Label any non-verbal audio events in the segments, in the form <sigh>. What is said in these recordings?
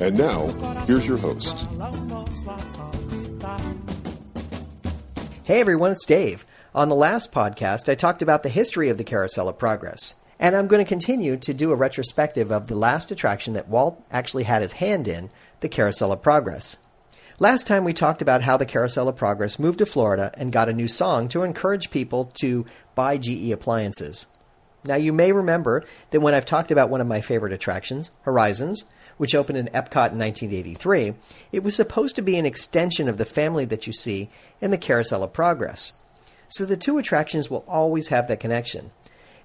And now, here's your host. Hey everyone, it's Dave. On the last podcast, I talked about the history of the Carousel of Progress. And I'm going to continue to do a retrospective of the last attraction that Walt actually had his hand in, the Carousel of Progress. Last time we talked about how the Carousel of Progress moved to Florida and got a new song to encourage people to buy GE appliances. Now, you may remember that when I've talked about one of my favorite attractions, Horizons, which opened in Epcot in 1983, it was supposed to be an extension of the family that you see in the Carousel of Progress. So the two attractions will always have that connection.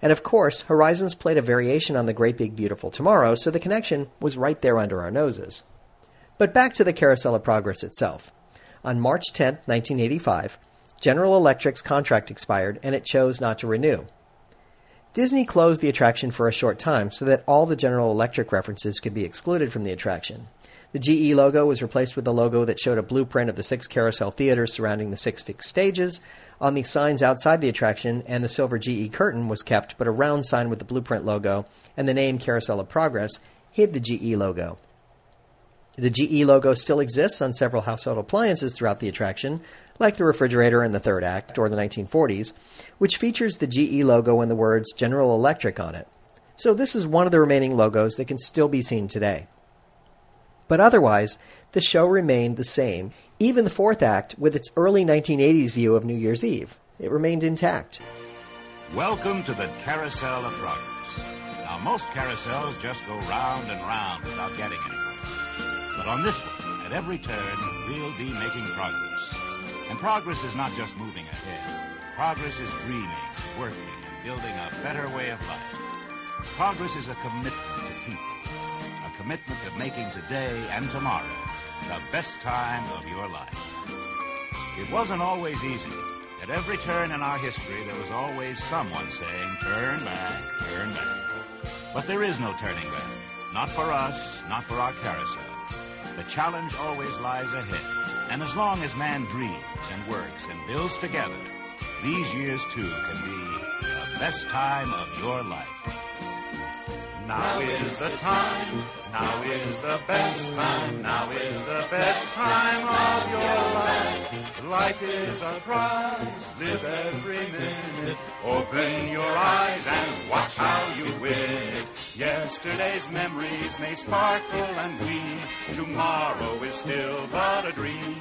And of course, Horizons played a variation on the Great Big Beautiful Tomorrow, so the connection was right there under our noses. But back to the Carousel of Progress itself. On March 10, 1985, General Electric's contract expired and it chose not to renew. Disney closed the attraction for a short time so that all the General Electric references could be excluded from the attraction. The GE logo was replaced with a logo that showed a blueprint of the six carousel theaters surrounding the six fixed stages. On the signs outside the attraction, and the silver GE curtain was kept, but a round sign with the blueprint logo and the name Carousel of Progress hid the GE logo. The GE logo still exists on several household appliances throughout the attraction, like the refrigerator in the third act or the 1940s, which features the GE logo and the words General Electric on it. So this is one of the remaining logos that can still be seen today. But otherwise, the show remained the same, even the fourth act with its early 1980s view of New Year's Eve. It remained intact. Welcome to the Carousel of Progress. Now, most carousels just go round and round without getting anywhere. But on this one, at every turn, we'll be making progress. And progress is not just moving ahead. Progress is dreaming, working, and building a better way of life. Progress is a commitment to people. A commitment of making today and tomorrow the best time of your life. It wasn't always easy. At every turn in our history, there was always someone saying, turn back, turn back. But there is no turning back. Not for us, not for our carousel. The challenge always lies ahead. And as long as man dreams and works and builds together, these years too can be the best time of your life. Now is the time, now is the best time, now is the best time life. Is a prize, live every minute. Open your eyes and watch how you win. Yesterday's memories may sparkle and gleam. Tomorrow is still but a dream.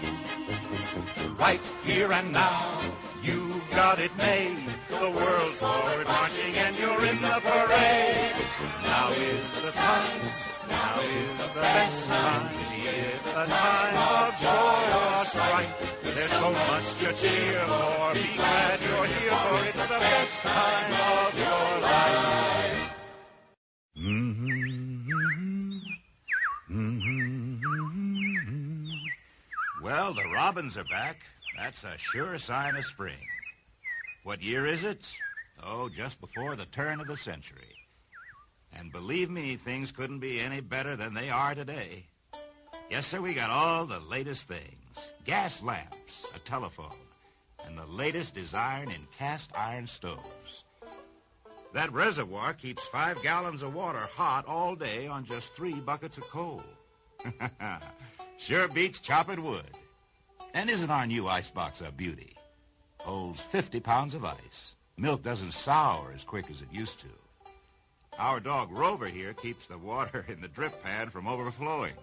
Right here and now, you've got it made. The world's forward marching and you're in the parade. Now is the time, now is the best time. If a time of joy or strife, there's so much to cheer for. Be glad you're here for it's the best time of your life. Mm-hmm. Mm-hmm. Mm-hmm. Well, the robins are back. That's a sure sign of spring. What year is it? Oh, just before the turn of the century. And believe me, things couldn't be any better than they are today. Yes, sir, we got all the latest things. Gas lamps, a telephone, and the latest design in cast iron stoves. That reservoir keeps five gallons of water hot all day on just three buckets of coal. <laughs> sure beats chopping wood. And isn't our new icebox a beauty? Holds 50 pounds of ice. Milk doesn't sour as quick as it used to. Our dog Rover here keeps the water in the drip pan from overflowing.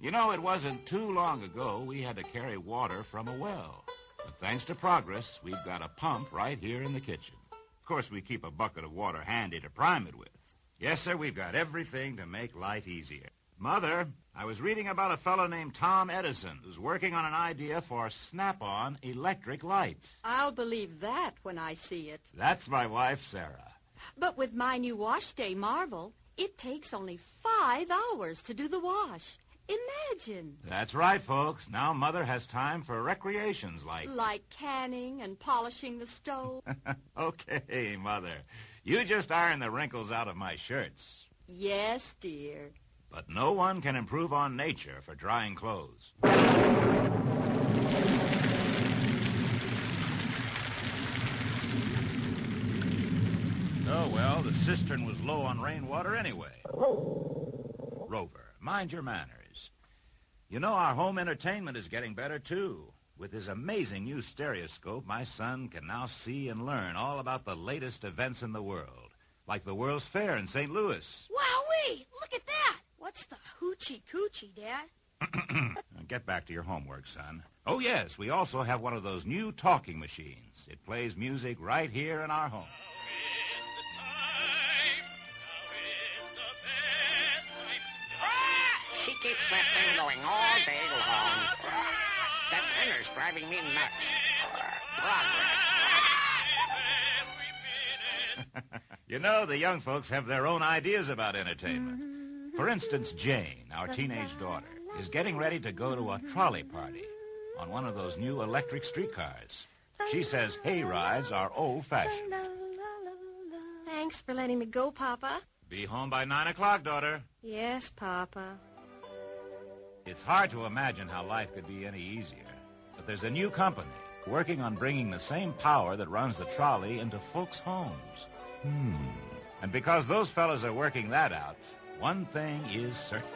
You know, it wasn't too long ago we had to carry water from a well. But thanks to progress, we've got a pump right here in the kitchen. Of course, we keep a bucket of water handy to prime it with. Yes, sir, we've got everything to make life easier. Mother, I was reading about a fellow named Tom Edison who's working on an idea for snap-on electric lights. I'll believe that when I see it. That's my wife, Sarah. But with my new wash day Marvel, it takes only five hours to do the wash. Imagine. That's right, folks. Now Mother has time for recreations like... Like canning and polishing the stove. <laughs> okay, Mother. You just iron the wrinkles out of my shirts. yes, dear. But no one can improve on nature for drying clothes. Oh, well, the cistern was low on rainwater anyway. Rover, mind your manners. You know, our home entertainment is getting better, too. With his amazing new stereoscope, my son can now see and learn all about the latest events in the world, like the World's Fair in St. Louis. Wowee! Look at that! What's the hoochie coochie, Dad? <clears throat> Get back to your homework, son. Oh, yes, we also have one of those new talking machines. It plays music right here in our home. She keeps that thing going all day long. That tenor's driving me nuts. Progress. <laughs> You know, the young folks have their own ideas about entertainment. For instance, Jane, our teenage daughter, is getting ready to go to a trolley party on one of those new electric streetcars. She says hay rides are old-fashioned. Thanks for letting me go, Papa. Be home by 9 o'clock, daughter. Yes, Papa. It's hard to imagine how life could be any easier. But there's a new company working on bringing the same power that runs the trolley into folks' homes. Hmm. And because those fellas are working that out, one thing is certain.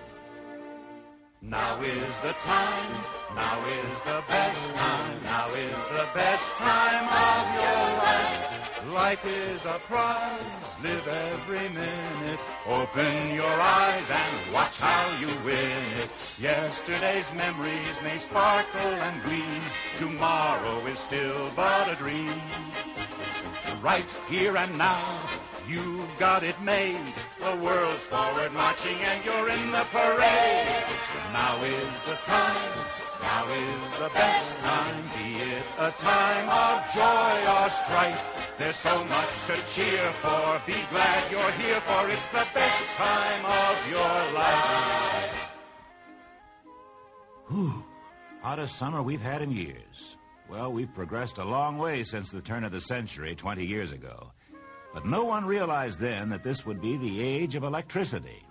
Now is the time, now is the best time, now is the best time of your life. Life is a prize, live every minute. Open your eyes and watch how you win it. Yesterday's memories may sparkle and gleam. Tomorrow is still but a dream. Right here and now, you've got it made. The world's forward marching and you're in the parade. Now is the time, now is the best time. Be it a time of joy or strife. There's so much to cheer for. Be glad you're here for it's the best time of your life. Whew. Hottest summer we've had in years. Well, we've progressed a long way since the turn of the century 20 years ago. But no one realized then that this would be the age of electricity.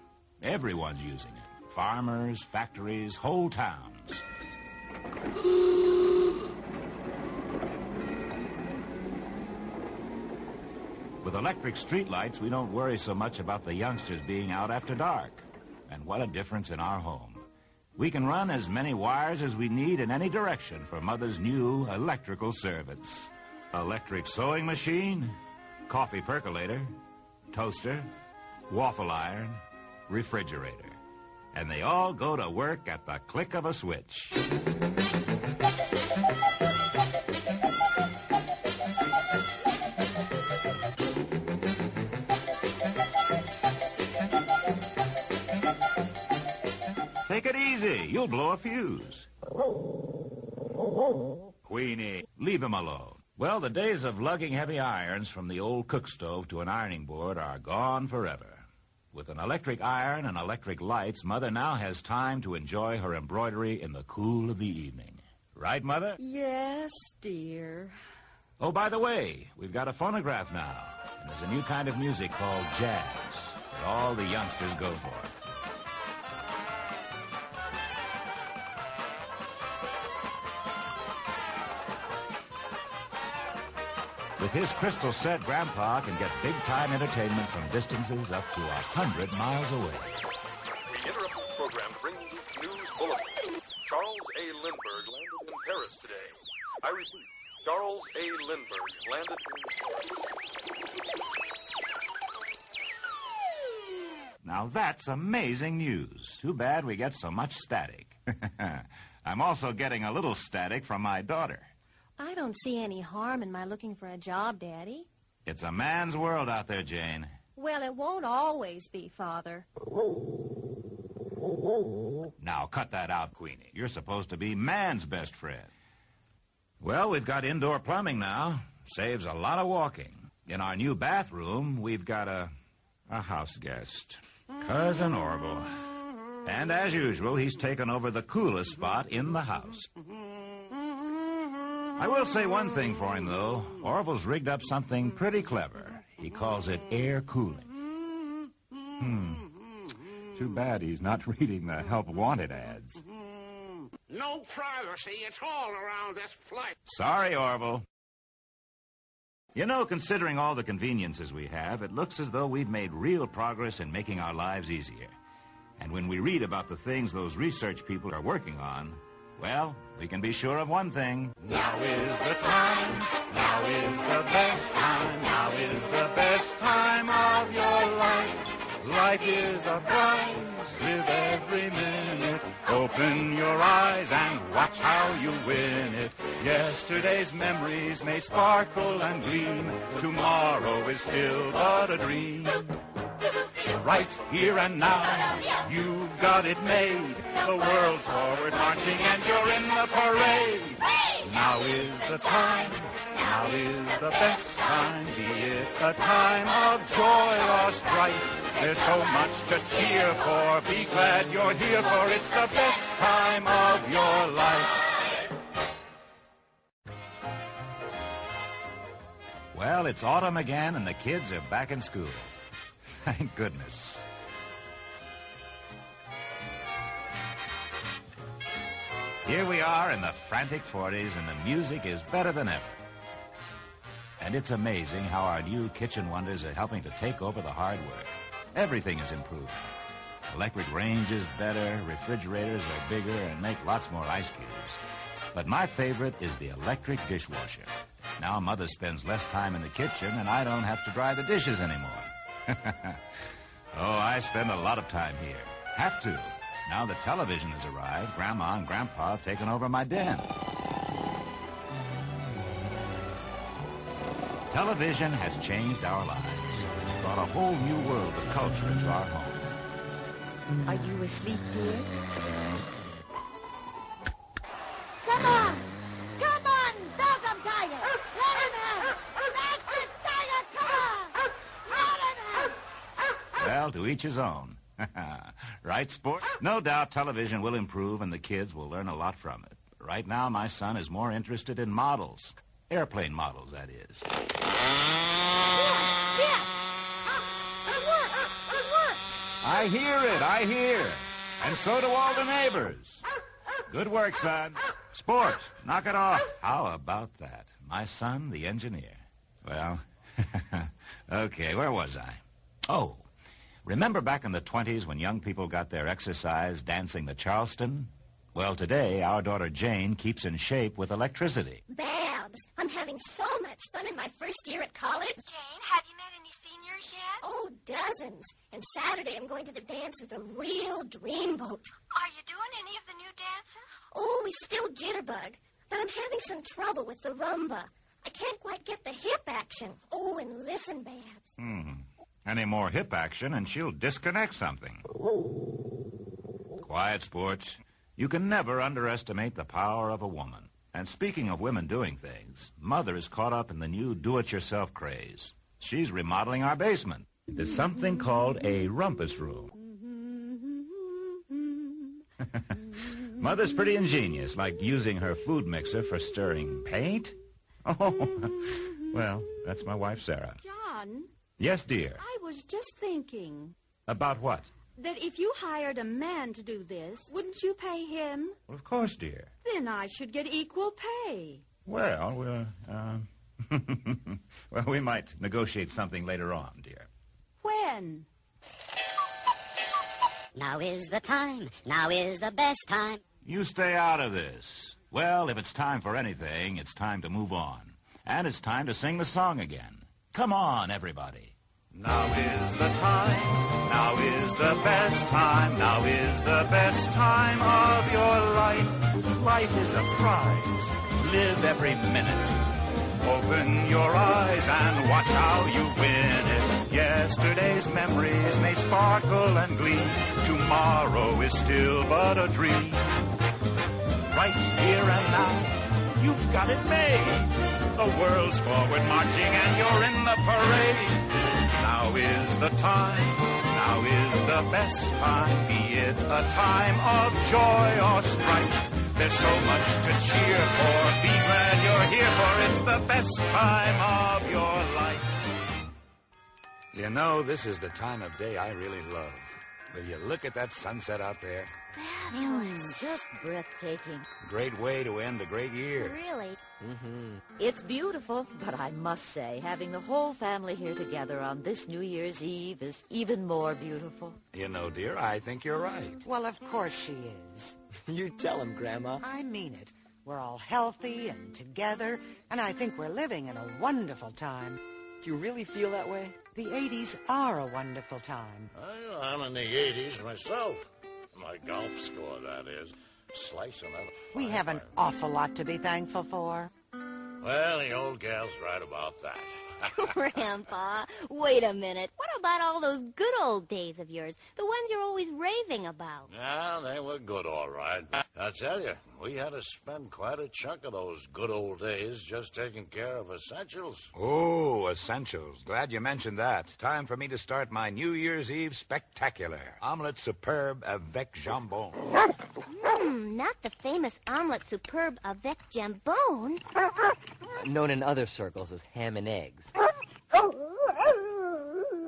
Everyone's using it. Farmers, factories, whole towns. With electric streetlights, we don't worry so much about the youngsters being out after dark. And what a difference in our home. We can run as many wires as we need in any direction for Mother's new electrical servants. Electric sewing machine, coffee percolator, toaster, waffle iron, refrigerator. And they all go to work at the click of a switch. Take it easy. You'll blow a fuse. Oh. Queenie, leave him alone. Well, the days of lugging heavy irons from the old cook stove to an ironing board are gone forever. With an electric iron and electric lights, Mother now has time to enjoy her embroidery in the cool of the evening. Right, Mother? Yes, dear. Oh, by the way, we've got a phonograph now, and there's a new kind of music called jazz that all the youngsters go for. With his crystal set, Grandpa can get big-time entertainment from distances up to a hundred miles away. The program to bring you news bulletin. Charles A. Lindbergh landed in Paris today. I repeat, Charles A. Lindbergh landed in Paris. Now that's amazing news. Too bad we get so much static. <laughs> I'm also getting a little static from my daughter. I don't see any harm in my looking for a job, Daddy. It's a man's world out there, Jane. Well, it won't always be, Father. Now, cut that out, Queenie. You're supposed to be man's best friend. Well, we've got indoor plumbing now. Saves a lot of walking. In our new bathroom, we've got a, a house guest, Cousin Orville. And as usual, he's taken over the coolest spot in the house. I will say one thing for him, though. Orville's rigged up something pretty clever. He calls it air cooling. Hmm. Too bad he's not <laughs> reading the help wanted ads. No privacy at all around this flight. Sorry, Orville. You know, considering all the conveniences we have, it looks as though we've made real progress in making our lives easier. And when we read about the things those research people are working on, well, we can be sure of one thing. Now is the time. Now is the best time. Now is the best time of your life. Life is a prize. Live every minute. Open your eyes and watch how you win it. Yesterday's memories may sparkle and gleam. Tomorrow is still but a dream. Right here and now, you've got it made. The world's forward marching and you're in the parade. Now is the time. Now is the best time. Be it a time of joy or strife. There's so much to cheer for. Be glad you're here for it's the best time of your life. Well, it's autumn again and the kids are back in school. Thank goodness. Here we are in the frantic 40s and the music is better than ever. And it's amazing how our new kitchen wonders are helping to take over the hard work. Everything is improving. Electric range is better, refrigerators are bigger, and make lots more ice cubes. But my favorite is the electric dishwasher. Now Mother spends less time in the kitchen, and I don't have to dry the dishes anymore. <laughs> oh, I spend a lot of time here. Have to. Now the television has arrived, Grandma and Grandpa have taken over my den. Television has changed our lives. It's brought a whole new world of culture into our home. Are you asleep, dear? Come on! Come on! Welcome, Tiger! Let him out! That's it, Tiger! Come on! Let him out! Well, to each his own. <laughs> right, sport? No doubt television will improve and the kids will learn a lot from it. Right now, my son is more interested in models. Airplane models, that is. Dad! Dad! It works! It works! I hear it, I hear. And so do all the neighbors. Good work, son. Sport, knock it off. How about that? My son, the engineer. Well, <laughs> okay, where was I? Oh, remember back in the 20s when young people got their exercise dancing the Charleston? Well, today, our daughter Jane keeps in shape with electricity. Babs, I'm having so much fun in my first year at college. Jane, have you met any seniors yet? Oh, dozens. And Saturday I'm going to the dance with a real dreamboat. Are you doing any of the new dances? Oh, we still jitterbug. But I'm having some trouble with the rumba. I can't quite get the hip action. Oh, and listen, Babs. Hmm. Any more hip action and she'll disconnect something. Quiet, sports. You can never underestimate the power of a woman. And speaking of women doing things, Mother is caught up in the new do-it-yourself craze. She's remodeling our basement. There's something called a rumpus room. <laughs> Mother's pretty ingenious, like using her food mixer for stirring paint. <laughs> Oh, well, that's my wife, Sarah. John, Yes, dear. I was just thinking About what? that if you hired a man to do this, wouldn't you pay him? Well, of course, dear. Then I should get equal pay. Well, we'll, um, <laughs> well, we might negotiate something later on, dear. When? Now is the time. Now is the best time. You stay out of this. Well, if it's time for anything, it's time to move on. And it's time to sing the song again. Come on, everybody. Now is the time. Now is the best time. Now is the best time of your life. Life is a prize. Live every minute. Open your eyes and watch how you win it. Yesterday's memories may sparkle and gleam. Tomorrow is still but a dream. Right here and now, you've got it made. The world's forward marching and you're in the parade. Now is the time, now is the best time. Be it a time of joy or strife. There's so much to cheer for. Be glad you're here for it's the best time of your life. You know, this is the time of day I really love. Will you look at that sunset out there? Mm, just breathtaking. Great way to end a great year. Really? Mm-hmm. It's beautiful, but I must say, having the whole family here together on this New Year's Eve is even more beautiful. You know, dear, I think you're right. Well, of course she is. <laughs> you tell him, Grandma. I mean it. We're all healthy and together, and I think we're living in a wonderful time. Do you really feel that way? The 80s are a wonderful time. Well, I'm in the 80s myself. My golf score, that is. Slicing out a We have an awful lot to be thankful for. Well, the old gal's right about that. <laughs> Grandpa, wait a minute. What about all those good old days of yours? The ones you're always raving about. Yeah, they were good, all right. I tell you, we had to spend quite a chunk of those good old days just taking care of essentials. Oh, essentials. Glad you mentioned that. Time for me to start my New Year's Eve spectacular. Omelette superbe avec jambon. Hmm, not the famous omelette superbe avec jambon. Known in other circles as ham and eggs.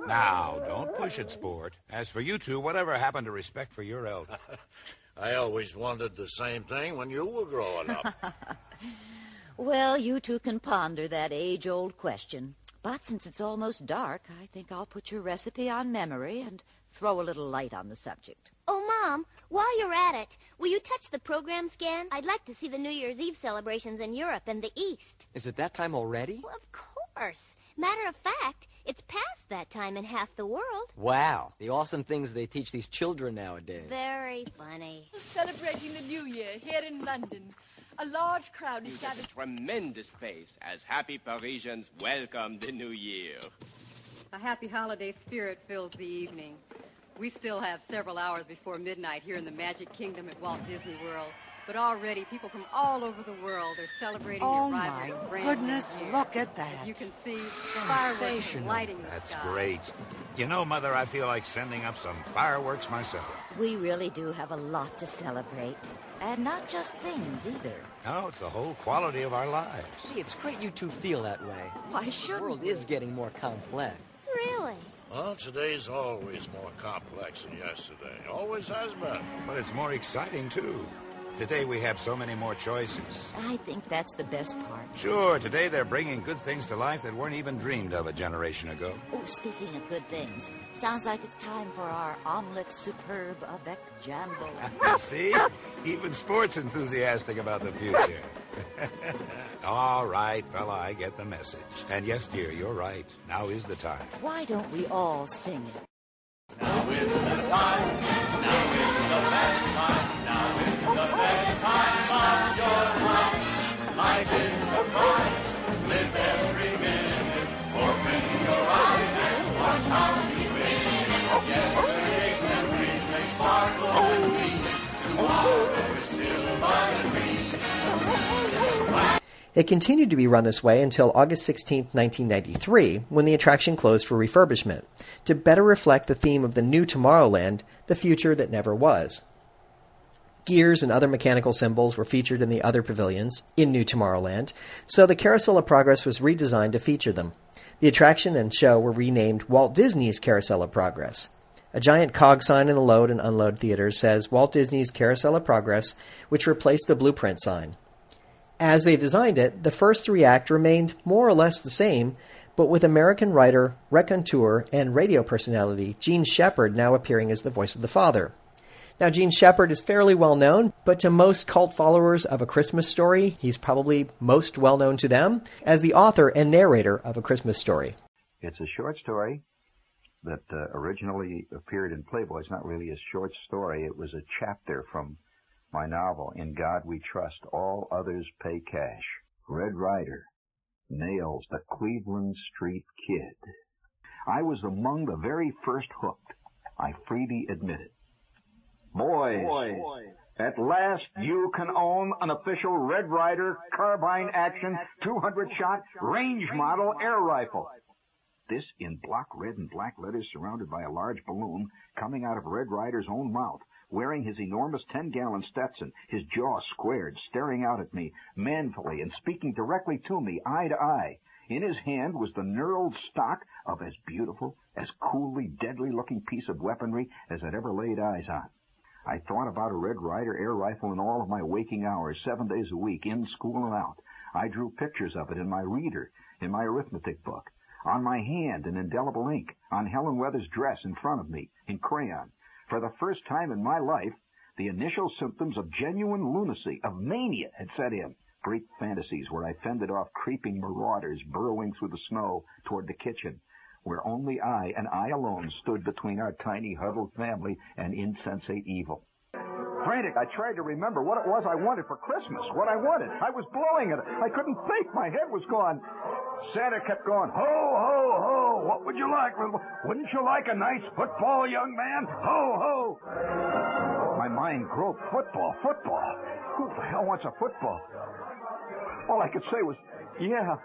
Now, don't push it, sport. As for you two, whatever happened to respect for your elder? <laughs> I always wanted the same thing when you were growing up. <laughs> well, you two can ponder that age old question. But since it's almost dark, I think I'll put your recipe on memory and throw a little light on the subject. Oh, Mom, while you're at it, will you touch the program scan? I'd like to see the New Year's Eve celebrations in Europe and the East. Is it that time already? Well, of course. Matter of fact, it's past that time in half the world. Wow, the awesome things they teach these children nowadays. Very funny. Celebrating the New Year here in London. A large crowd is gathered. A Tremendous pace as happy Parisians welcome the new year. A happy holiday spirit fills the evening. We still have several hours before midnight here in the Magic Kingdom at Walt Disney World. But already people from all over the world are celebrating oh the arrival my of brand goodness, new year. look at that. As you can see, fireworks lighting the That's sky. great. You know, Mother, I feel like sending up some fireworks myself. We really do have a lot to celebrate. And not just things either. No, it's the whole quality of our lives. Hey, it's great you two feel that way. Why The shouldn't the world we? is getting more complex. Really? well, today's always more complex than yesterday. Always has been. But it's more exciting, too. Today we have so many more choices. I think that's the best part. Sure, today they're bringing good things to life that weren't even dreamed of a generation ago. Oh, speaking of good things, sounds like it's time for our omelette superb avec jambon. <laughs> See? Even sports enthusiastic about the future. <laughs> all right, fella, I get the message. And yes, dear, you're right. Now is the time. Why don't we all sing it? Now is the time. Now is the best time. Now is the best time of your life. Life is a surprise. Live every minute. Open your eyes and watch how you win. Yesterday's memories may sparkle and gleam. Tomorrow It continued to be run this way until August 16, 1993, when the attraction closed for refurbishment, to better reflect the theme of the new Tomorrowland, the future that never was. Gears and other mechanical symbols were featured in the other pavilions in New Tomorrowland, so the Carousel of Progress was redesigned to feature them. The attraction and show were renamed Walt Disney's Carousel of Progress. A giant cog sign in the load and unload theaters says Walt Disney's Carousel of Progress, which replaced the blueprint sign. As they designed it, the first three act remained more or less the same, but with American writer, raconteur, and radio personality Jean Shepherd now appearing as the voice of the father. Now, Jean Shepherd is fairly well known, but to most cult followers of A Christmas Story, he's probably most well known to them as the author and narrator of A Christmas Story. It's a short story that uh, originally appeared in Playboy. It's not really a short story. It was a chapter from my novel, In God We Trust, All Others Pay Cash. Red Ryder Nails, the Cleveland Street Kid. I was among the very first hooked. I freely admit it. Boys, at last you can own an official Red Ryder carbine action 200 shot range model air rifle. This in block red and black letters surrounded by a large balloon coming out of Red Ryder's own mouth, wearing his enormous 10 gallon Stetson, his jaw squared, staring out at me manfully and speaking directly to me, eye to eye. In his hand was the knurled stock of as beautiful, as coolly deadly looking piece of weaponry as I'd ever laid eyes on. I thought about a Red Ryder air rifle in all of my waking hours, seven days a week, in school and out. I drew pictures of it in my reader, in my arithmetic book, on my hand in indelible ink, on Helen Weathers' dress in front of me, in crayon. For the first time in my life, the initial symptoms of genuine lunacy, of mania, had set in. Great fantasies where I fended off creeping marauders burrowing through the snow toward the kitchen, where only I and I alone stood between our tiny huddled family and insensate evil. Frantic, I tried to remember what it was I wanted for Christmas, what I wanted. I was blowing it. I couldn't think. My head was gone. Santa kept going, ho, ho, ho, what would you like? Wouldn't you like a nice football, young man? Ho, ho. My mind groped football, football. Who the hell wants a football? All I could say was, yeah.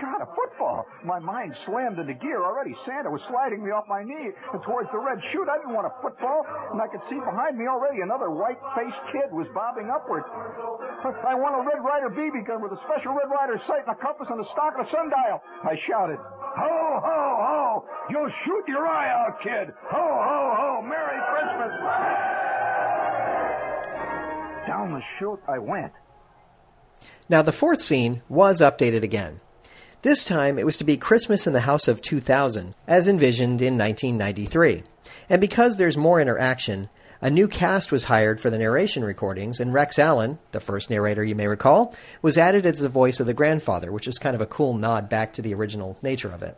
God, a football. My mind slammed into gear already. Santa was sliding me off my knee and towards the red chute. I didn't want a football, and I could see behind me already another white-faced kid was bobbing upward. I want a Red Ryder BB gun with a special Red Ryder sight and a compass and a stock and a sundial. I shouted, Ho, ho, ho! You'll shoot your eye out, kid! Ho, ho, ho! Merry Christmas! Down the chute I went. Now, the fourth scene was updated again. This time it was to be Christmas in the House of 2000, as envisioned in 1993. And because there's more interaction, a new cast was hired for the narration recordings, and Rex Allen, the first narrator you may recall, was added as the voice of the grandfather, which is kind of a cool nod back to the original nature of it.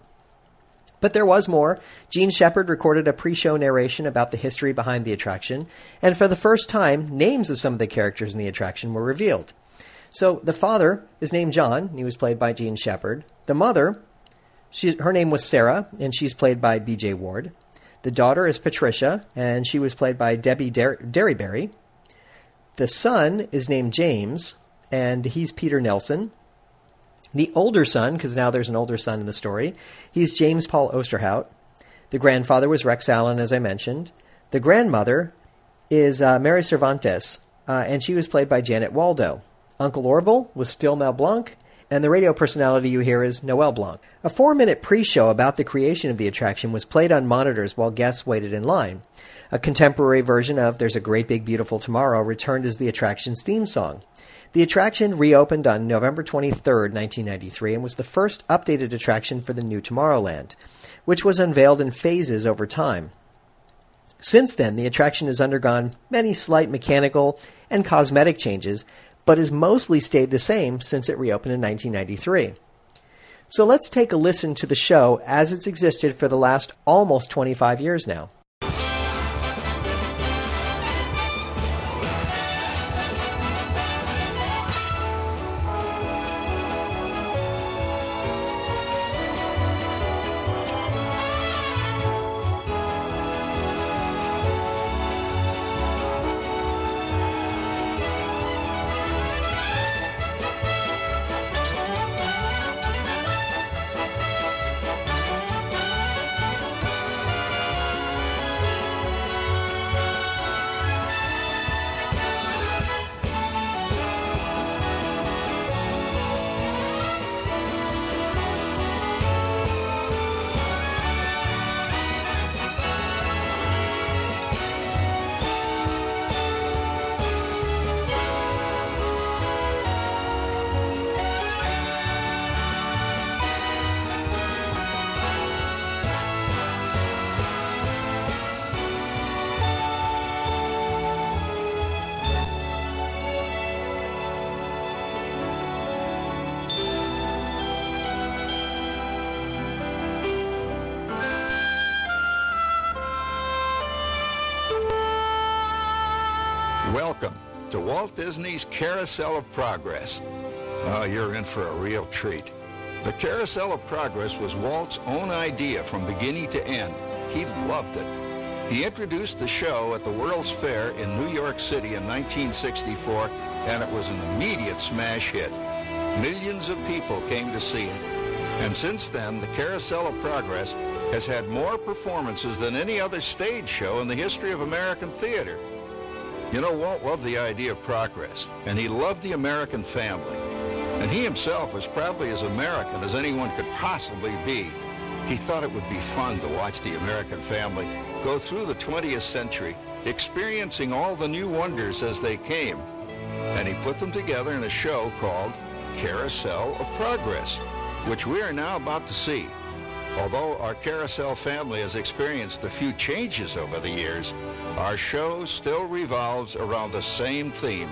But there was more. Jean Shepherd recorded a pre show narration about the history behind the attraction, and for the first time, names of some of the characters in the attraction were revealed. So the father is named John, and he was played by Jean Shepherd. The mother, she, her name was Sarah, and she's played by B.J. Ward. The daughter is Patricia, and she was played by Debbie Der- Derryberry. The son is named James, and he's Peter Nelson. The older son, because now there's an older son in the story, he's James Paul Osterhout. The grandfather was Rex Allen, as I mentioned. The grandmother is uh, Mary Cervantes, uh, and she was played by Janet Waldo. Uncle Orville was still Mel Blanc, and the radio personality you hear is Noel Blanc. A four minute pre show about the creation of the attraction was played on monitors while guests waited in line. A contemporary version of There's a Great Big Beautiful Tomorrow returned as the attraction's theme song. The attraction reopened on November 23, 1993, and was the first updated attraction for the new Tomorrowland, which was unveiled in phases over time. Since then, the attraction has undergone many slight mechanical and cosmetic changes, but has mostly stayed the same since it reopened in 1993. So let's take a listen to the show as it's existed for the last almost 25 years now. To Walt Disney's Carousel of Progress. Oh, you're in for a real treat. The Carousel of Progress was Walt's own idea from beginning to end. He loved it. He introduced the show at the World's Fair in New York City in 1964, and it was an immediate smash hit. Millions of people came to see it. And since then, the Carousel of Progress has had more performances than any other stage show in the history of American theater. You know, Walt loved the idea of progress, and he loved the American family. And he himself was probably as American as anyone could possibly be. He thought it would be fun to watch the American family go through the 20th century, experiencing all the new wonders as they came. And he put them together in a show called Carousel of Progress, which we are now about to see. Although our Carousel family has experienced a few changes over the years, our show still revolves around the same theme,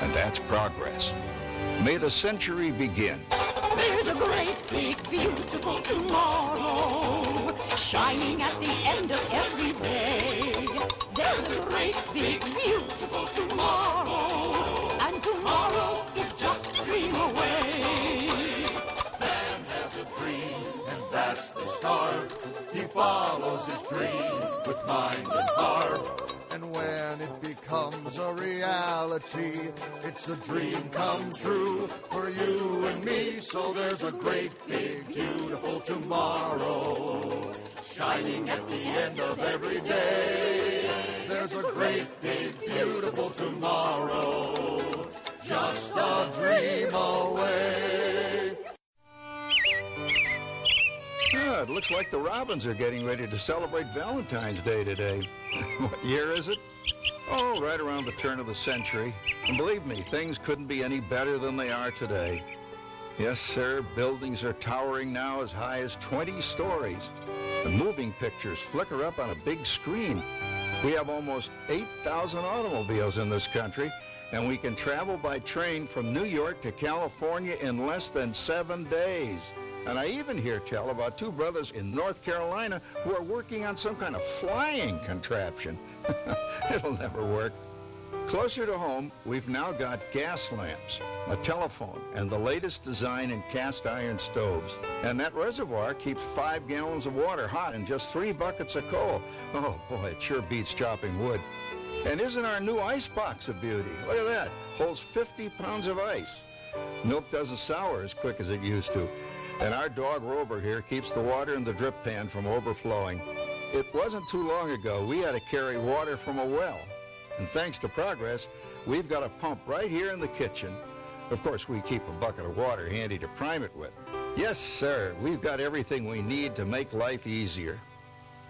and that's progress. May the century begin. There's a great, big, beautiful tomorrow shining at the end of every day. There's a great, big, beautiful tomorrow, and tomorrow is just a dream away. Man has a dream, and that's the start. He follows his dream with mind and heart. And when it becomes a reality, it's a dream come true for you and me. So there's a great, big, beautiful tomorrow shining at the end of every day. There's a great, big, beautiful tomorrow just a dream away. It looks like the Robins are getting ready to celebrate Valentine's Day today. <laughs> what year is it? Oh, right around the turn of the century. And believe me, things couldn't be any better than they are today. Yes, sir, buildings are towering now as high as 20 stories. The moving pictures flicker up on a big screen. We have almost 8,000 automobiles in this country, and we can travel by train from New York to California in less than seven days. And I even hear tell about two brothers in North Carolina who are working on some kind of flying contraption. <laughs> It'll never work. Closer to home, we've now got gas lamps, a telephone, and the latest design in cast iron stoves. And that reservoir keeps five gallons of water hot in just three buckets of coal. Oh boy, it sure beats chopping wood. And isn't our new ice box a beauty? Look at that. Holds 50 pounds of ice. Milk doesn't sour as quick as it used to. And our dog Rover here keeps the water in the drip pan from overflowing. It wasn't too long ago we had to carry water from a well. And thanks to progress, we've got a pump right here in the kitchen. Of course, we keep a bucket of water handy to prime it with. Yes, sir, we've got everything we need to make life easier.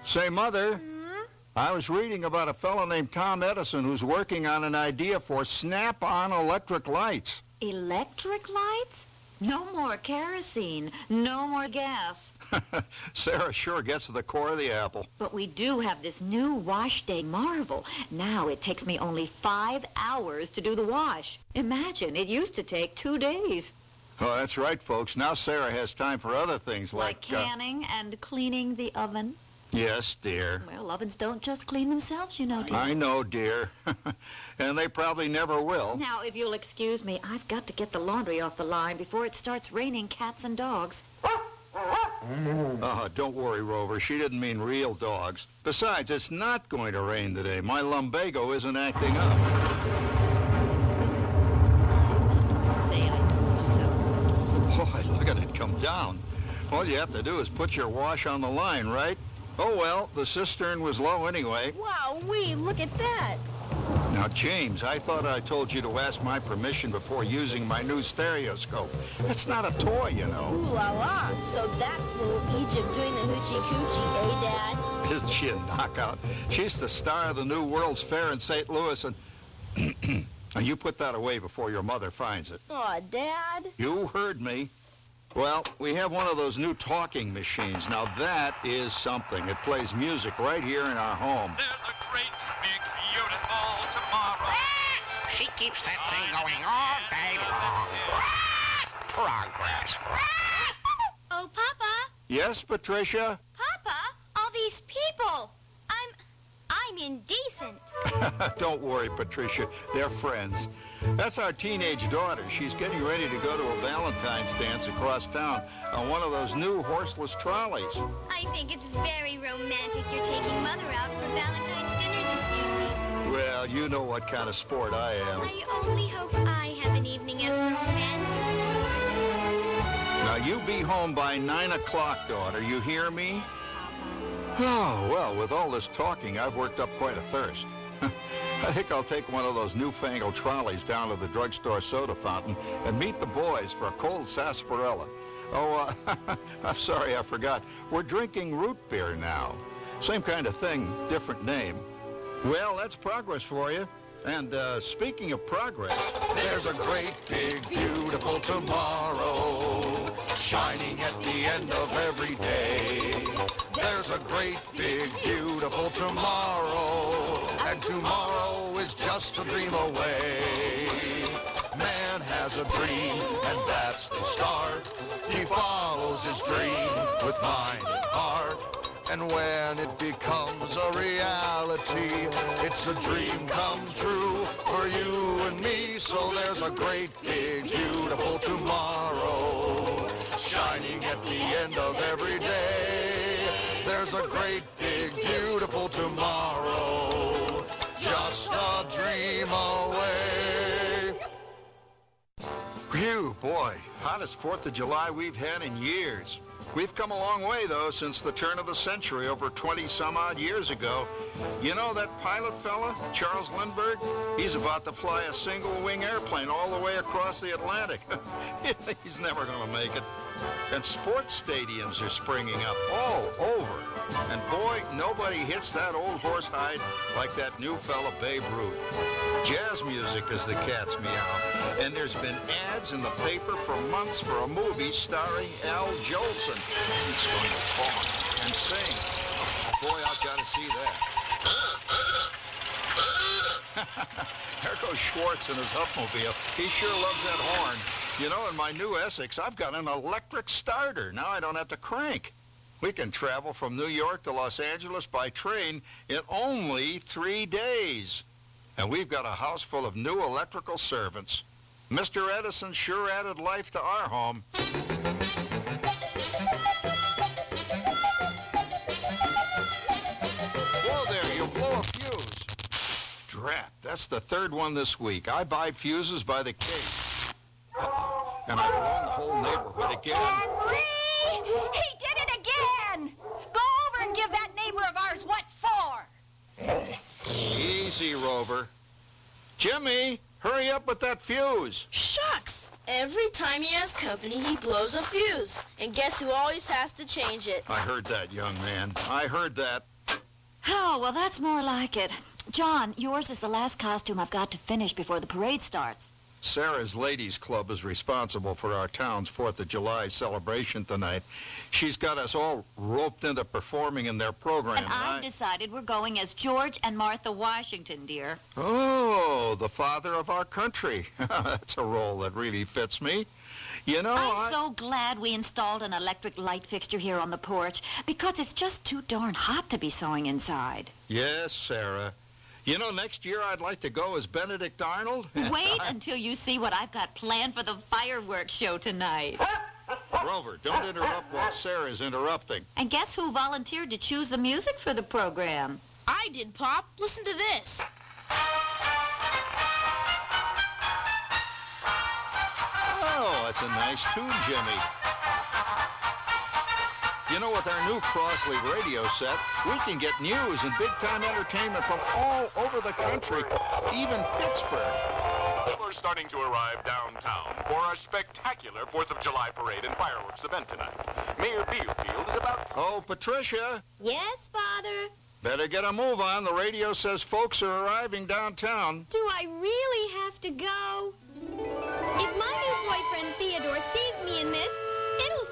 Say, Mother, mm-hmm. I was reading about a fellow named Tom Edison who's working on an idea for snap-on electric lights. Electric lights? No more kerosene. No more gas. <laughs> Sarah sure gets to the core of the apple. But we do have this new wash day marvel. Now it takes me only five hours to do the wash. Imagine, it used to take two days. Oh, that's right, folks. Now Sarah has time for other things like... Like uh, canning and cleaning the oven. Yes, dear. Well, ovens don't just clean themselves, you know, dear. I know, dear. <laughs> and they probably never will. Now, if you'll excuse me, I've got to get the laundry off the line before it starts raining cats and dogs. Oh, don't worry, Rover. She didn't mean real dogs. Besides, it's not going to rain today. My lumbago isn't acting up. Say I told you so. Boy, look at it come down. All you have to do is put your wash on the line, right? Oh, well, the cistern was low anyway. Wow, we look at that. Now, James, I thought I told you to ask my permission before using my new stereoscope. It's not a toy, you Ooh know. la la. So that's little Egypt doing the hoochie coochie, eh, Dad? <laughs> Isn't she a knockout? She's the star of the new World's Fair in St. Louis, and... <clears throat> Now, you put that away before your mother finds it. Aw, Dad. You heard me. Well, we have one of those new talking machines. Now, that is something. It plays music right here in our home. There's a great big beautiful tomorrow. Ah, she keeps that thing going all day long. Progress. Oh, Papa, Yes, Patricia? Papa, all these people. I'm, I'm indecent. <laughs> Don't worry, Patricia. They're friends. That's our teenage daughter. She's getting ready to go to a Valentine's dance across town on one of those new horseless trolleys. I think it's very romantic you're taking Mother out for Valentine's dinner this evening. Well, you know what kind of sport I am. I only hope I have an evening as romantic as Now, you be home by 9 o'clock, daughter. You hear me? Yes, Papa. Oh, well, with all this talking, I've worked up quite a thirst. <laughs> I think I'll take one of those newfangled trolleys down to the drugstore soda fountain and meet the boys for a cold sarsaparilla. Oh, uh, <laughs> I'm sorry, I forgot. We're drinking root beer now. Same kind of thing, different name. Well, that's progress for you. And uh, speaking of progress, There's a great, big, beautiful tomorrow shining at the end of every day. There's a great, big, beautiful tomorrow, and tomorrow is just a dream away. Man has a dream, and that's the start. He follows his dream with mind and heart. And when it becomes a reality, it's a dream come true for you and me. So there's a great, big, beautiful tomorrow shining at the end of every day. A great, big, beautiful tomorrow, just a dream away. Phew, boy, hottest 4th of July we've had in years. We've come a long way, though, since the turn of the century, over 20 some odd years ago. You know that pilot fella, Charles Lindbergh? He's about to fly a single wing airplane all the way across the Atlantic. <laughs> He's never going to make it. And sports stadiums are springing up all over. And boy, nobody hits that old horse hide like that new fella Babe Ruth. Jazz music is the cat's meow. And there's been ads in the paper for months for a movie starring Al Jolson. He's going to talk and sing. Boy, I've got to see that. <laughs> there goes Schwartz in his Hupmobile. He sure loves that horn. You know, in my new Essex, I've got an electric starter. Now I don't have to crank. We can travel from New York to Los Angeles by train in only three days. And we've got a house full of new electrical servants. Mr. Edison sure added life to our home. Whoa there, you'll blow a fuse. Drat, that's the third one this week. I buy fuses by the case. Uh-oh. And I've blown the whole neighborhood again. Henry! He did it again! Go over and give that neighbor of ours what for. Easy, Rover. Jimmy, hurry up with that fuse. Shucks! Every time he has company, he blows a fuse. And guess who always has to change it? I heard that, young man. I heard that. Oh, well, that's more like it. John, yours is the last costume I've got to finish before the parade starts. Sarah's Ladies Club is responsible for our town's 4th of July celebration tonight. She's got us all roped into performing in their program. And I've decided we're going as George and Martha Washington, dear. Oh, the father of our country. <laughs> That's a role that really fits me. You know, I'm I... so glad we installed an electric light fixture here on the porch because it's just too darn hot to be sewing inside. Yes, Sarah. You know, next year I'd like to go as Benedict Arnold. <laughs> Wait until you see what I've got planned for the fireworks show tonight. <laughs> Rover, don't interrupt while Sarah's interrupting. And guess who volunteered to choose the music for the program? I did, Pop. Listen to this. Oh, that's a nice tune, Jimmy. You know, with our new Crosley radio set, we can get news and big-time entertainment from all over the country, even Pittsburgh. We're starting to arrive downtown for our spectacular 4th of July parade and fireworks event tonight. Mayor Beerfield is about... Oh, Patricia, Yes, Father? better get a move on. The radio says folks are arriving downtown. Do I really have to go? If my new boyfriend Theodore sees me in this, it'll scare him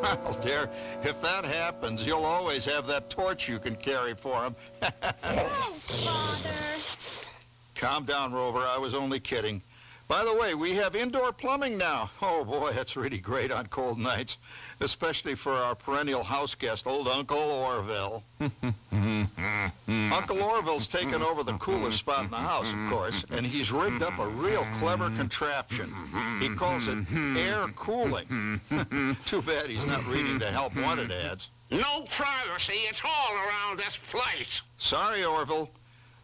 Well, dear, if that happens, you'll always have that torch you can carry for him. Oh, <laughs> Father. Calm down, Rover. I was only kidding. By the way, we have indoor plumbing now. Oh boy, that's really great on cold nights, especially for our perennial house guest, old Uncle Orville. Uncle Orville's taken over the coolest spot in the house, of course, and he's rigged up a real clever contraption. He calls it air cooling. Too bad he's not reading the help wanted ads. No privacy. It's all around this place. Sorry, Orville.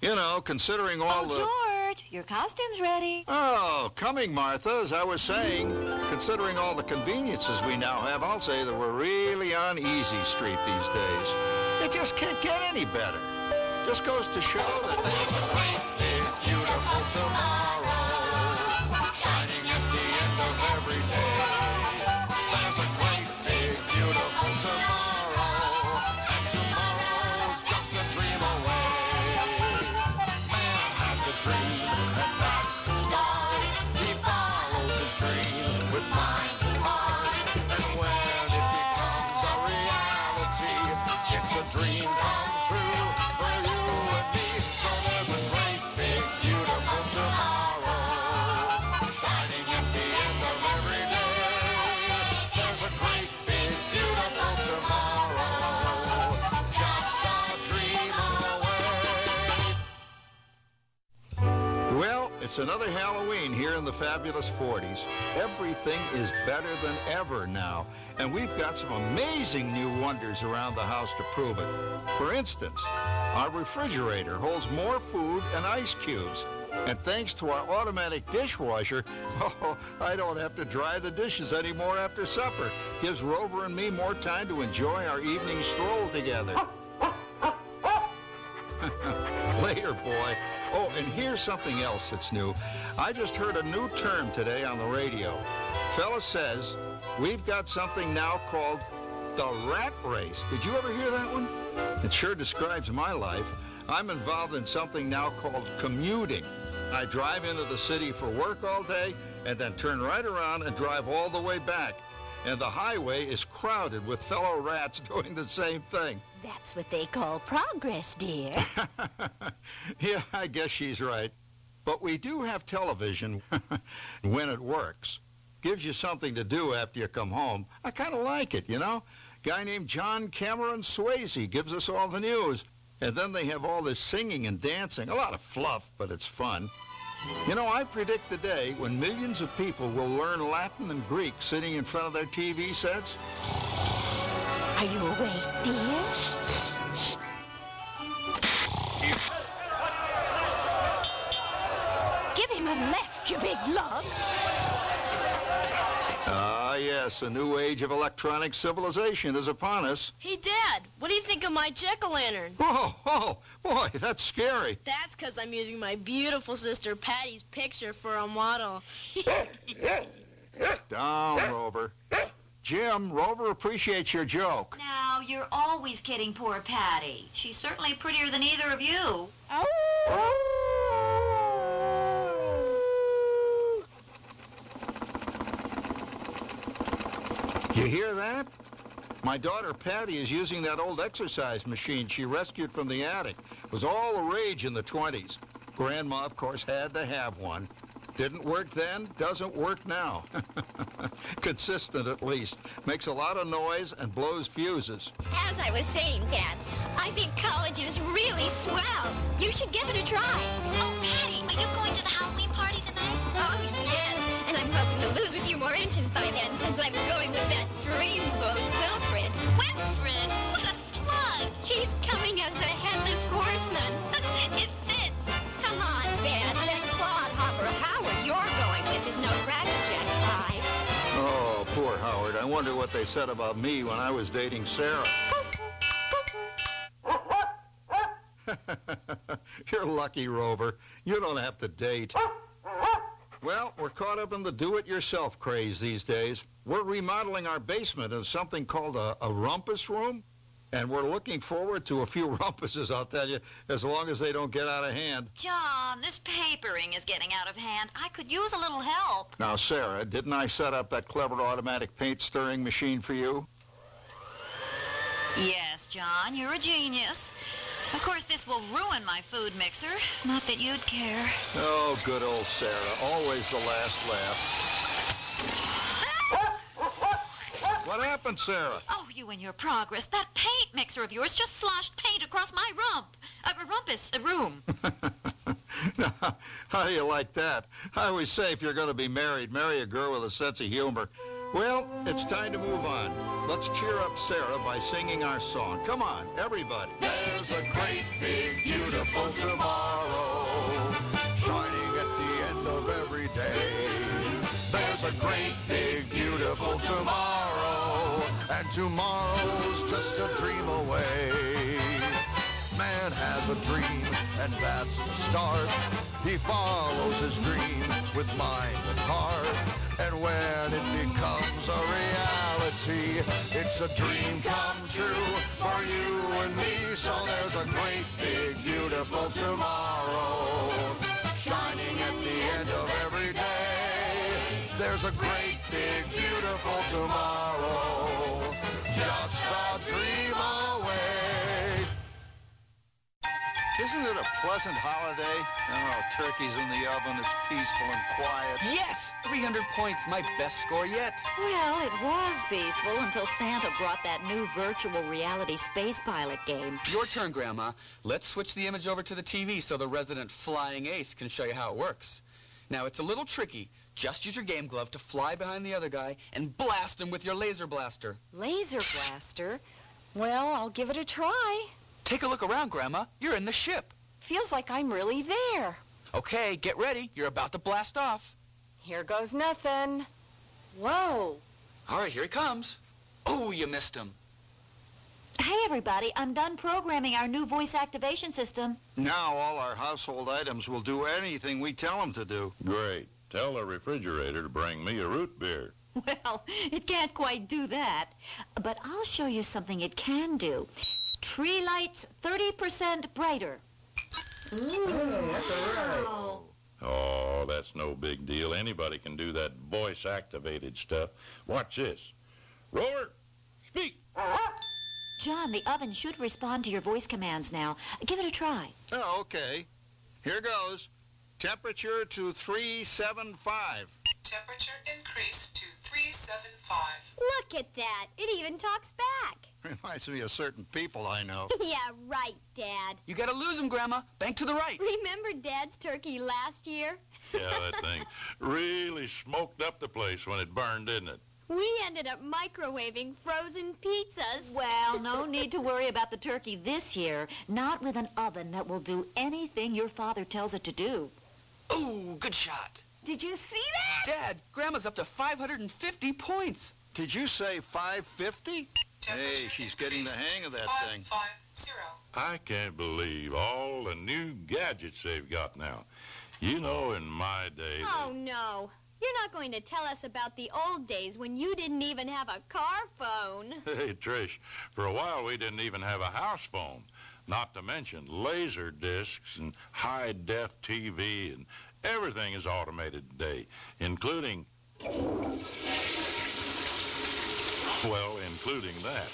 You know, considering all oh, the... George, your costume's ready. Oh, coming, Martha. As I was saying, considering all the conveniences we now have, I'll say that we're really on easy street these days. It just can't get any better. Just goes to show that it's another Halloween here in the fabulous 40s. Everything is better than ever now, and we've got some amazing new wonders around the house to prove it. For instance, our refrigerator holds more food and ice cubes. And thanks to our automatic dishwasher, <laughs> oh, I don't have to dry the dishes anymore after supper. Gives Rover and me more time to enjoy our evening stroll together. <laughs> Later, boy. Oh, and here's something else that's new. I just heard a new term today on the radio. Fella says we've got something now called the rat race. Did you ever hear that one? It sure describes my life. I'm involved in something now called commuting. I drive into the city for work all day and then turn right around and drive all the way back. And the highway is crowded with fellow rats <laughs> doing the same thing. That's what they call progress, dear. <laughs> Yeah, I guess she's right. But we do have television <laughs> when it works. Gives you something to do after you come home. I kind of like it, you know? Guy named John Cameron Swayze gives us all the news. And then they have all this singing and dancing. A lot of fluff, but it's fun. You know, I predict the day when millions of people will learn Latin and Greek sitting in front of their TV sets. Are you awake, dear? Give him a left, you big lug. Ah, yes, a new age of electronic civilization is upon us. Hey, Dad, what do you think of my jack-o'-lantern? Oh, oh, boy, that's scary. That's because I'm using my beautiful sister Patty's picture for a model. <laughs> Down, Rover. Jim, Rover appreciates your joke. Now, you're always kidding poor Patty. She's certainly prettier than either of you. You hear that? My daughter Patty is using that old exercise machine she rescued from the attic. It was all the rage in the 20s. Grandma, of course, had to have one. Didn't work then, doesn't work now. <laughs> Consistent, at least. Makes a lot of noise and blows fuses. As I was saying, Babs, I think college is really swell. You should give it a try. Oh, Patty, are you going to the Halloween party tonight? Oh, yes. And I'm hoping to lose a few more inches by then since I'm going with that dreamboat Wilfred. No prize. Oh, poor Howard. I wonder what they said about me when I was dating Sarah. <laughs> You're lucky, Rover. You don't have to date. Well, we're caught up in the do-it-yourself craze these days. We're remodeling our basement into something called a, a rumpus room. And we're looking forward to a few <laughs> rumpuses, I'll tell you, as long as they don't get out of hand. John, this papering is getting out of hand. I could use a little help. Now, Sarah, didn't I set up that clever automatic paint stirring machine for you? Yes, John, you're a genius. Of course, this will ruin my food mixer. Not that you'd care. Oh, good old Sarah. Always the last laugh. What happened, Sarah? Oh, you and your progress. That paint mixer of yours just sloshed paint across my rump. Uh, rumpus, a room. <laughs> now, How do you like that? I always say if you're going to be married, marry a girl with a sense of humor. Well, it's time to move on. Let's cheer up Sarah by singing our song. Come on, everybody. There's a great, big, beautiful tomorrow shining at the end of every day. There's a great, big, beautiful tomorrow, and tomorrow's just a dream away. Man has a dream, and that's the start. He follows his dream with mind and heart. And when it becomes a reality, it's a dream come true for you and me. So there's a great, big, beautiful tomorrow shining at the end of every day. There's a great, big, beautiful tomorrow, just a dream away. Isn't it a pleasant holiday? Oh, turkey's in the oven, it's peaceful and quiet. Yes! 300 points, my best score yet. Well, it was peaceful until Santa brought that new virtual reality space pilot game. Your turn, Grandma. Let's switch the image over to the TV so the resident flying ace can show you how it works. Now, it's a little tricky. Just use your game glove to fly behind the other guy and blast him with your laser blaster. Laser blaster? Well, I'll give it a try. Take a look around, Grandma. You're in the ship. Feels like I'm really there. Okay, get ready. You're about to blast off. Here goes nothing. Whoa. All right, here he comes. Oh, you missed him. Hey, everybody, I'm done programming our new voice activation system. Now all our household items will do anything we tell them to do. Great. Tell the refrigerator to bring me a root beer. Well, it can't quite do that. But I'll show you something it can do. Tree lights 30% brighter. Oh, oh, that's no big deal. Anybody can do that voice-activated stuff. Watch this. Rover, speak. John, the oven should respond to your voice commands now. Give it a try. Oh, okay. Here goes. Temperature to 375. Temperature increased to 375. Look at that. It even talks back. <laughs> Reminds me of certain people I know. <laughs> yeah, right, Dad. You gotta lose him, Grandma. Bank to the right. Remember Dad's turkey last year? <laughs> Yeah, that thing really smoked up the place when it burned, didn't it? We ended up microwaving frozen pizzas. Well, no need to worry about the turkey this year. Not with an oven that will do anything your father tells it to do. Ooh, good shot. Did you see that? Dad, Grandma's up to 550 points. Did you say 550? Hey, she's getting the hang of that thing. I can't believe all the new gadgets they've got now. You know, in my day... Oh, no. You're not going to tell us about the old days when you didn't even have a car phone. <laughs> Hey, Trish, for a while we didn't even have a house phone. Not to mention laser discs and high-def TV and everything is automated today, including... Well, including that.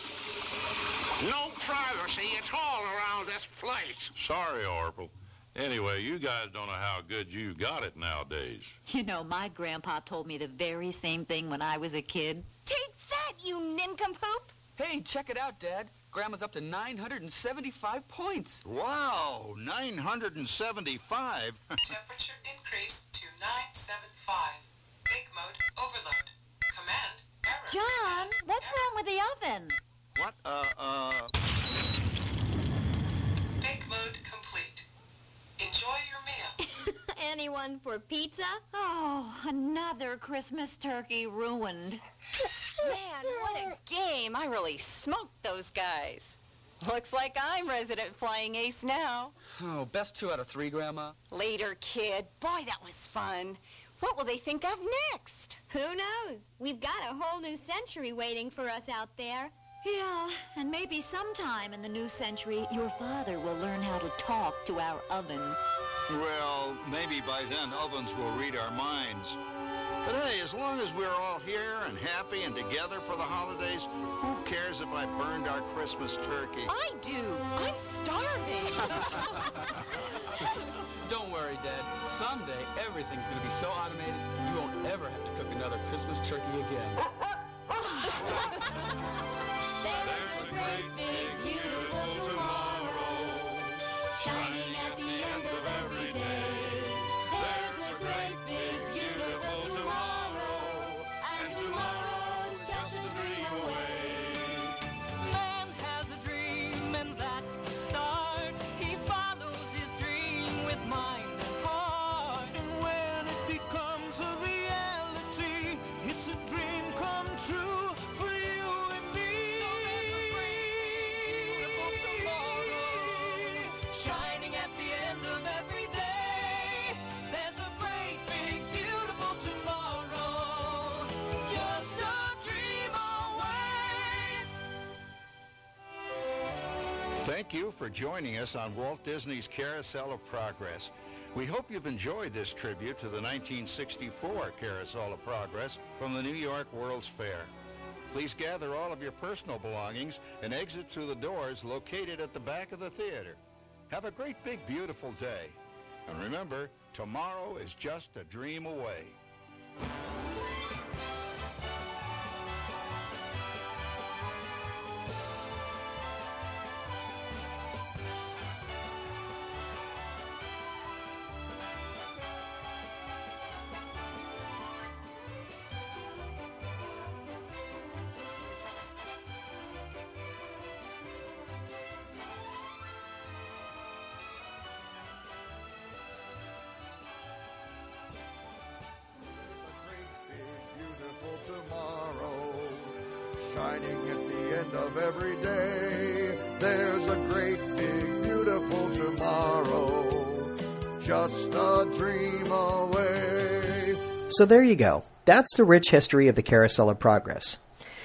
No privacy at all around this place. Sorry, Orville. Anyway, you guys don't know how good you got it nowadays. You know, my grandpa told me the very same thing when I was a kid. Take that, you nincompoop! Hey, check it out, Dad. Grandma's up to 975 points. Wow, 975? <laughs> Temperature increased to 975. Bake mode overload. Command error. John, what's wrong with the oven? What? Uh, uh... Bake mode complete. Enjoy your meal. <laughs> Anyone for pizza? Oh, another Christmas turkey ruined. Man, what a game. I really smoked those guys. Looks like I'm resident flying ace now. Oh, best two out of three, Grandma. Later, kid. Boy, that was fun. What will they think of next? Who knows? We've got a whole new century waiting for us out there. Yeah, and maybe sometime in the new century, your father will learn how to talk to our oven. Well, maybe by then ovens will read our minds. But hey, as long as we're all here and happy and together for the holidays, who cares if I burned our Christmas turkey? I do. I'm starving. <laughs> Don't worry, Dad. Someday everything's gonna be so automated you won't ever have to cook another Christmas turkey again. There's a great big beautiful tomorrow. Shining Thank you for joining us on Walt Disney's Carousel of Progress. We hope you've enjoyed this tribute to the 1964 Carousel of Progress from the New York World's Fair. Please gather all of your personal belongings and exit through the doors located at the back of the theater. Have a great big beautiful day. And remember, tomorrow is just a dream away. So there you go. That's the rich history of the Carousel of Progress.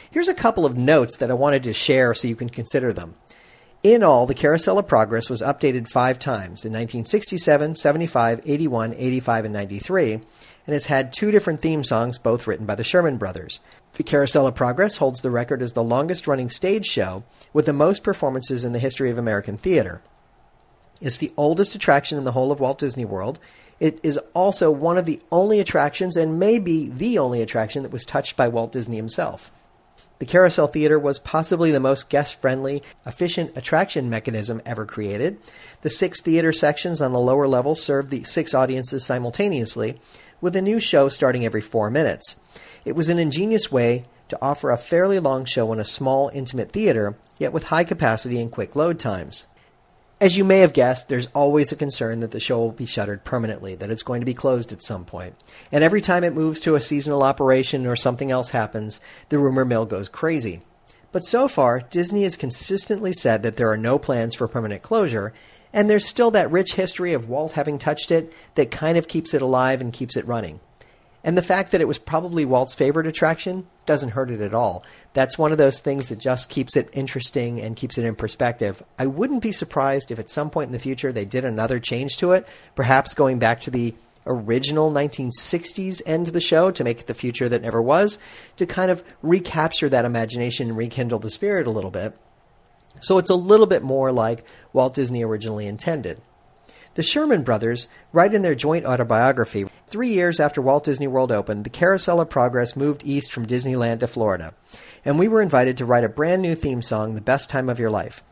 Here's a couple of notes that I wanted to share so you can consider them. In all, the Carousel of Progress was updated five times in 1967, 75, 81, 85, and 93, and has had two different theme songs, both written by the Sherman Brothers. The Carousel of Progress holds the record as the longest running stage show with the most performances in the history of American theater. It's the oldest attraction in the whole of Walt Disney World. It is also one of the only attractions, and maybe the only attraction, that was touched by Walt Disney himself. The Carousel Theater was possibly the most guest friendly, efficient attraction mechanism ever created. The six theater sections on the lower level served the six audiences simultaneously, with a new show starting every four minutes. It was an ingenious way to offer a fairly long show in a small, intimate theater, yet with high capacity and quick load times. As you may have guessed, there's always a concern that the show will be shuttered permanently, that it's going to be closed at some point. And every time it moves to a seasonal operation or something else happens, the rumor mill goes crazy. But so far, Disney has consistently said that there are no plans for permanent closure, and there's still that rich history of Walt having touched it that kind of keeps it alive and keeps it running. And the fact that it was probably Walt's favorite attraction doesn't hurt it at all. That's one of those things that just keeps it interesting and keeps it in perspective. I wouldn't be surprised if at some point in the future they did another change to it, perhaps going back to the original 1960s end of the show to make it the future that never was, to kind of recapture that imagination and rekindle the spirit a little bit. So it's a little bit more like Walt Disney originally intended. The Sherman Brothers write in their joint autobiography Three years after Walt Disney World opened, the Carousel of Progress moved east from Disneyland to Florida, and we were invited to write a brand new theme song, The Best Time of Your Life.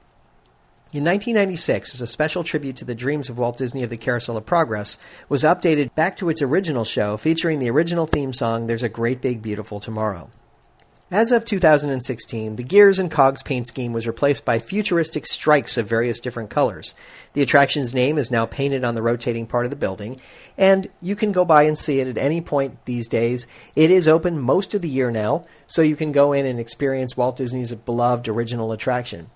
In 1996, as a special tribute to the dreams of Walt Disney of the Carousel of Progress, was updated back to its original show featuring the original theme song, There's a Great Big Beautiful Tomorrow. As of 2016, the Gears and Cogs paint scheme was replaced by futuristic stripes of various different colors. The attraction's name is now painted on the rotating part of the building, and you can go by and see it at any point these days. It is open most of the year now, so you can go in and experience Walt Disney's beloved original attraction.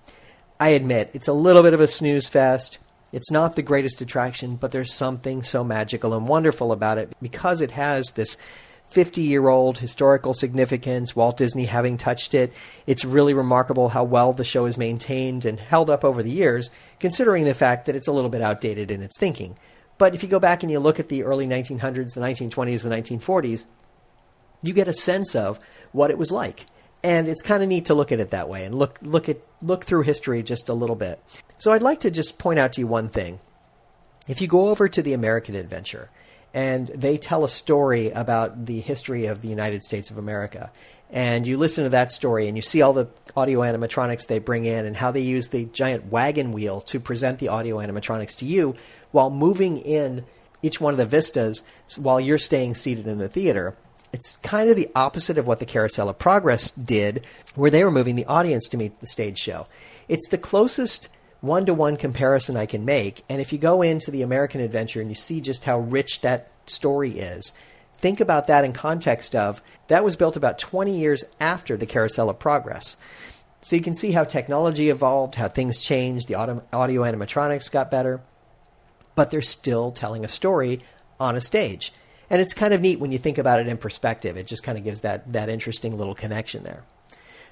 I admit, it's a little bit of a snooze fest. It's not the greatest attraction, but there's something so magical and wonderful about it because it has this 50 year old historical significance, Walt Disney having touched it. It's really remarkable how well the show is maintained and held up over the years, considering the fact that it's a little bit outdated in its thinking. But if you go back and you look at the early 1900s, the 1920s, the 1940s, you get a sense of what it was like. And it's kind of neat to look at it that way and look look at look through history just a little bit. So I'd like to just point out to you one thing. If you go over to the American Adventure and they tell a story about the history of the United States of America, and you listen to that story and you see all the audio animatronics they bring in and how they use the giant wagon wheel to present the audio animatronics to you while moving in each one of the vistas while you're staying seated in the theater. It's kind of the opposite of what the Carousel of Progress did, where they were moving the audience to meet the stage show. It's the closest one to one comparison I can make. And if you go into the American Adventure and you see just how rich that story is, think about that in context of that was built about 20 years after the Carousel of Progress. So you can see how technology evolved, how things changed, the audio, audio animatronics got better, but they're still telling a story on a stage. And it's kind of neat when you think about it in perspective. It just kind of gives that, that interesting little connection there.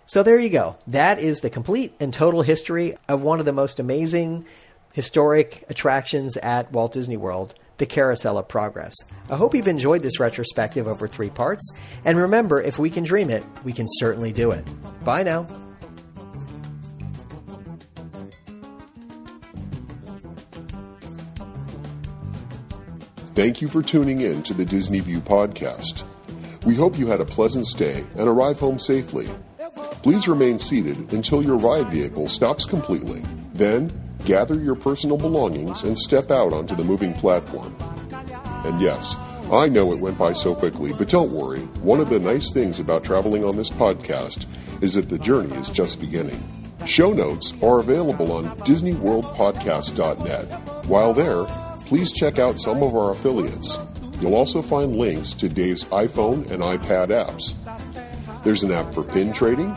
So there you go. That is the complete and total history of one of the most amazing historic attractions at Walt Disney World, the Carousel of Progress. I hope you've enjoyed this retrospective over three parts. And remember, if we can dream it, we can certainly do it. Bye now. Thank you for tuning in to the Disney View podcast. We hope you had a pleasant stay and arrive home safely. Please remain seated until your ride vehicle stops completely. Then, gather your personal belongings and step out onto the moving platform. And yes, I know it went by so quickly, but don't worry. One of the nice things about traveling on this podcast is that the journey is just beginning. Show notes are available on DisneyWorldPodcast.net. While there, please check out some of our affiliates. You'll also find links to Dave's iPhone and iPad apps. There's an app for pin trading,